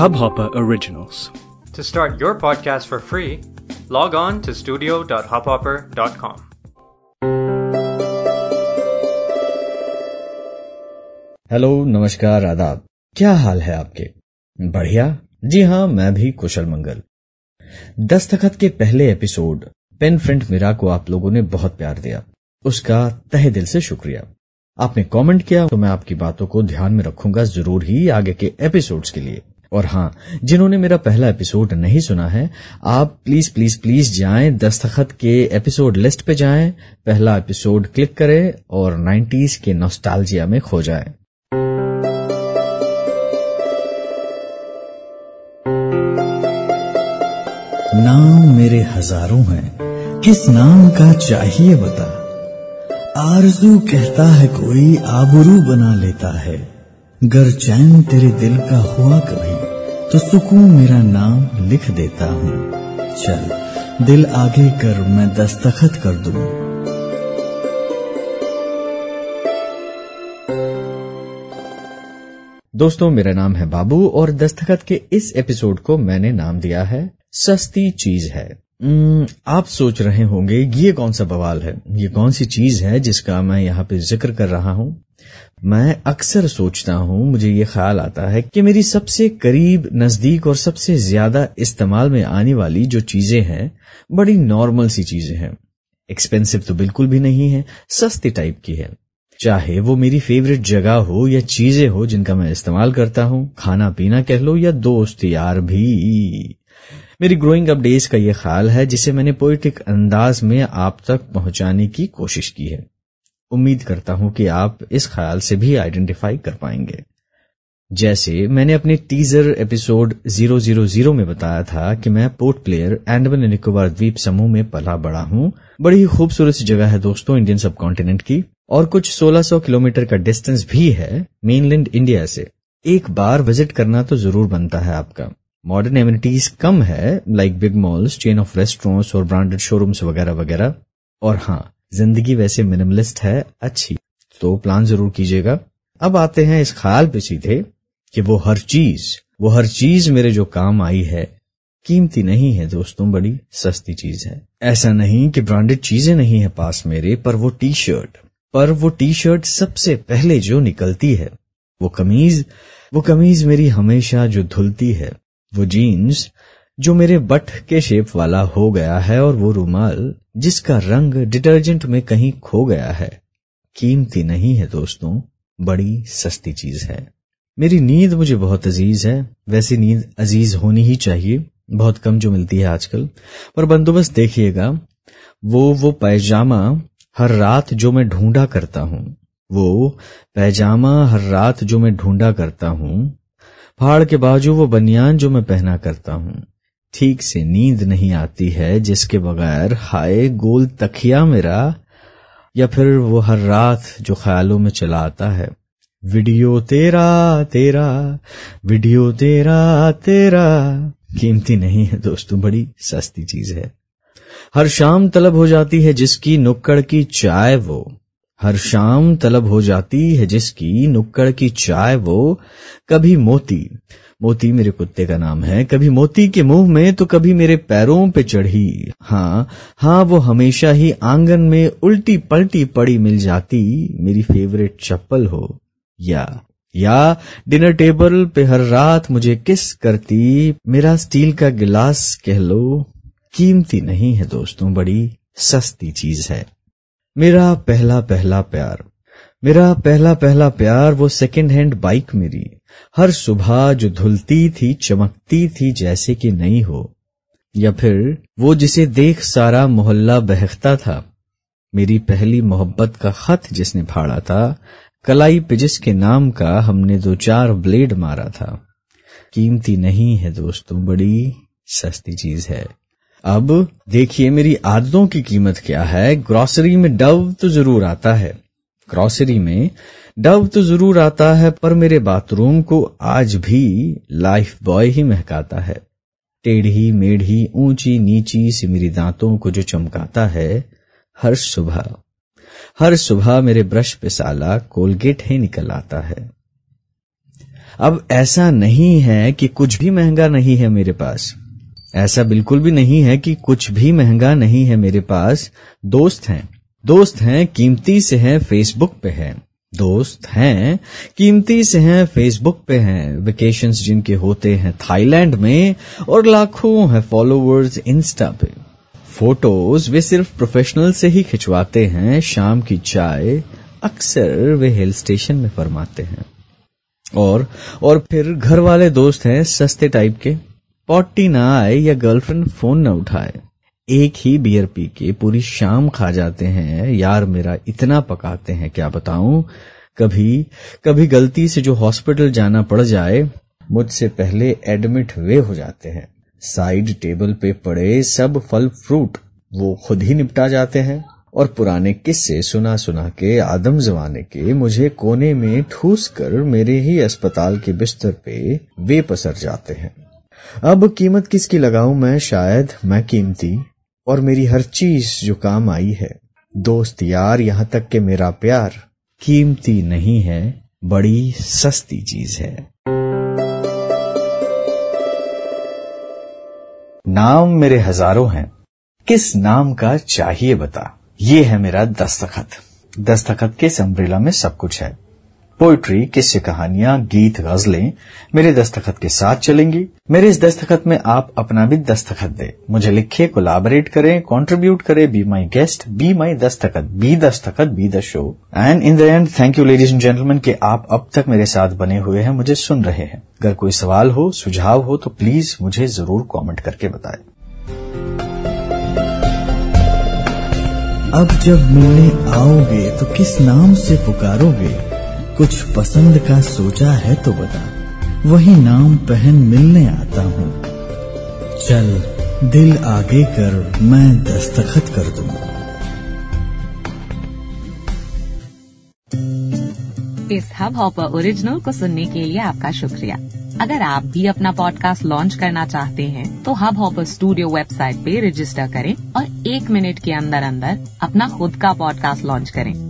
Hubhopper Originals. To start your podcast for free, log on to studio.hubhopper.com. Hello नमस्कार आदाब। क्या हाल है आपके? बढ़िया? जी हाँ मैं भी कुशल मंगल। दस्तखत के पहले एपिसोड पेन फ्रेंड मीरा को आप लोगों ने बहुत प्यार दिया। उसका तहे दिल से शुक्रिया। आपने कमेंट किया तो मैं आपकी बातों को ध्यान में रखूँगा ज़रूर ही आगे के एपिसोड्स के लिए। और हाँ जिन्होंने मेरा पहला एपिसोड नहीं सुना है, आप प्लीज़ प्लीज़ प्लीज़ जाएँ दस्तखत के एपिसोड लिस्ट पे जाएँ, पहला एपिसोड क्लिक करें और 90s के नॉस्टैल्जिया में खो जाएँ। नाम मेरे हज़ारों हैं, किस नाम का चाहिए बता? आरज़ू कहता है, कोई आबरू बना लेता है। गर चैन तेरे दिल का हुआ कभी तो सुकून मेरा नाम लिख देता हूँ। चल, दिल आगे कर, मैं दस्तखत कर दूँ। दोस्तों, मेरा नाम है बाबू और दस्तखत के इस एपिसोड को मैंने नाम दिया है, सस्ती चीज़ है। आप सोच रहे होंगे, ये कौन सा बवाल है? ये कौन सी चीज़ है जिसका मैं यहाँ पे ज़िक्र कर रहा हूँ? मैं अक्सर सोचता हूँ, मुझे ये ख्याल आता है कि मेरी सबसे करीब, नज़दीक और सबसे ज़्यादा इस्तेमाल में आने वाली जो चीज़ें हैं, बड़ी नॉर्मल सी चीज़ें हैं। एक्सपेंसिव तो बिल्कुल भी नहीं है, सस्ती टाइप की है। चाहे वो मेरी फेवरेट जगह हो या चीज़ें हो जिनका मैं इस्तेमाल करता हूँ खाना पीना कह लो या दोस्त यार भी। मेरी ग्रोइंग अप डेज़ का यह ख्याल है, जिसे मैंने पोइटिक अंदाज में आप तक पहुँचाने की कोशिश की है। उम्मीद करता हूँ कि आप इस ख्याल से भी आइडेंटिफाई कर पाएँगे। जैसे मैंने अपने टीजर एपिसोड 000 में बताया था कि मैं पोर्ट प्लेयर एंडमन निकोबार द्वीप समूह में पला बड़ा हूँ। बड़ी ही खूबसूरत सी जगह है दोस्तों इंडियन सब कॉन्टिनेंट की, और कुछ 1600 किलोमीटर का डिस्टेंस भी है मेनलैंड इंडिया से। एक बार विज़िट करना तो ज़रूर बनता है आपका। मॉडर्न एम्यूनिटीज कम है like big malls chain of restaurants और ब्रांडेड शोरूम्स वगैरह वगैरह। और हाँ ज़िंदगी वैसे मिनिमलिस्ट है, अच्छी। तो प्लान ज़रूर कीजिएगा। अब आते हैं इस ख्याल पे सीधे कि वो हर चीज़, वो हर चीज़ मेरे जो काम आई है, कीमती नहीं है दोस्तों, बड़ी सस्ती चीज़ है। ऐसा नहीं कि ब्रांडेड चीज़ें नहीं है पास मेरे, पर वो टी शर्ट पर वो टी शर्ट सबसे पहले जो निकलती है, वो कमीज वो कमीज मेरी हमेशा जो धुलती है। वो जीन्स जो मेरे बट के शेप वाला हो गया है और वो रूमाल, जिसका रंग डिटर्जेंट में कहीं खो गया है। कीमती नहीं है दोस्तों, बड़ी सस्ती चीज़ है। मेरी नींद मुझे बहुत अज़ीज़ है। वैसी नींद अज़ीज़ होनी ही चाहिए, बहुत कम जो मिलती है आजकल। पर बंदोबस्त देखिएगा, वो वो पैजामा हर रात जो मैं ढूंढा करता हूँ। वो पैजामा हर रात जो मैं ढूंढा करता हूँ। फाड़ के बाजू वो बनियान जो मैं पहना करता हूँ। ठीक से नींद नहीं आती है, जिसके बगैर हाय गोल तकिया मेरा, या फिर वो हर रात जो ख्यालों में चला आता है। वीडियो तेरा तेरा, वीडियो तेरा तेरा। कीमती नहीं है दोस्तों, बड़ी सस्ती चीज़ है। हर शाम तलब हो जाती है जिसकी नुक्कड़ की चाय वो। हर शाम तलब हो जाती है जिसकी नुक्कड़ की चाय वो कभी मोती। मोती मेरे कुत्ते का नाम है। कभी मोती के मुँह में तो कभी मेरे पैरों पे चढ़ी। हाँ हाँ वो हमेशा ही आँगन में उल्टी पलटी पड़ी मिल जाती। मेरी फेवरेट चप्पल हो। या या, डिनर टेबल पे हर रात मुझे किस करती। मेरा स्टील का गिलास कह लो। कीमती नहीं है दोस्तों, बड़ी सस्ती चीज़ है। मेरा पहला पहला प्यार। मेरा पहला पहला प्यार वो सेकेंड हैंड बाइक मेरी। हर सुबह जो धुलती थी, चमकती थी जैसे कि नहीं हो। या फिर वो जिसे देख सारा मोहल्ला बहकता था। मेरी पहली मोहब्बत का खत जिसने फाड़ा था, कलाई पिजिस के नाम का हमने दो चार ब्लेड मारा था। कीमती नहीं है दोस्तों, बड़ी सस्ती चीज़ है। अब देखिए मेरी आदतों की कीमत क्या है। ग्रोसरी में डव तो ज़रूर आता है। ग्रोसरी में डव तो ज़रूर आता है, पर मेरे बाथरूम को आज भी लाइफ बॉय ही महकाता है। टेढ़ी, मेढ़ी, ऊँची, नीची से मेरी दांतों को जो चमकाता है, हर सुबह। हर सुबह मेरे ब्रश पे साला कोलगेट ही निकल आता है। अब ऐसा नहीं है कि कुछ भी महँगा नहीं है मेरे पास। ऐसा बिल्कुल भी नहीं है कि कुछ भी महँगा नहीं है मेरे पास। दोस्त हैं। दोस्त हैं, कीमती से हैं फेसबुक पे हैं। दोस्त हैं, कीमती से हैं फेसबुक पे हैं। वेकेशंस जिनके होते हैं थाईलैंड में और लाखों हैं फॉलोअर्स इंस्टा पे। फ़ोटोज़ वे सिर्फ़ प्रोफेशनल से ही खिंचवाते हैं। शाम की चाय अक्सर वे हिल स्टेशन में फरमाते हैं। और और फिर घर वाले दोस्त हैं सस्ते टाइप के। पॉटी ना आए या गर्लफ्रेंड फ़ोन न उठाए। एक ही बियर पी के पूरी शाम खा जाते हैं। यार मेरा इतना पकाते हैं, क्या बताऊँ? कभी कभी गलती से जो हॉस्पिटल जाना पड़ जाए, मुझसे पहले एडमिट वे हो जाते हैं। साइड टेबल पे पड़े सब फल फ्रूट वो खुद ही निपटा जाते हैं। और पुराने किस्से सुना सुना के, आदम जमाने के, मुझे कोने में ठूस कर मेरे ही अस्पताल के बिस्तर पे वे पसर जाते हैं। अब कीमत किसकी लगाऊँ मैं? शायद मैं कीमती। और मेरी हर चीज़ जो काम आई है। दोस्त यार, यहाँ तक के मेरा प्यार। कीमती नहीं है, बड़ी सस्ती चीज़ है। नाम मेरे हज़ारों हैं। किस नाम का चाहिए बता? ये है मेरा दस्तखत। दस्तखत के संब्रेला में सब कुछ है? पोइट्री किस्से कहानियाँ, गीत, गजलें मेरे दस्तखत के साथ चलेंगी। मेरे इस दस्तखत में आप अपना भी दस्तखत दे। मुझे लिखे कोलाबरेट करें कंट्रीब्यूट करें be my guest be my दस्तखत बी दस्तखत be the show and in the end thank you ladies and gentleman कि आप अब तक मेरे साथ बने हुए हैं, मुझे सुन रहे हैं। अगर कोई सवाल हो, सुझाव हो तो प्लीज़ मुझे ज़रूर कॉमेंट करके बताएँ। अब जब मिलने आओगे तो किस नाम से पुकारोगे? कुछ पसंद का सोचा है तो बता। वही नाम पहन मिलने आता हूँ। चल, दिल आगे कर, मैं दस्तखत कर दूँ। इस हब हॉपर ओरिजिनल को सुनने के लिए आपका शुक्रिया। अगर आप भी अपना पॉडकास्ट लॉन्च करना चाहते हैं तो हब हॉपर स्टूडियो वेबसाइट पे रजिस्टर करें और एक मिनट के अंदर अंदर अपना खुद का पॉडकास्ट लॉन्च करें।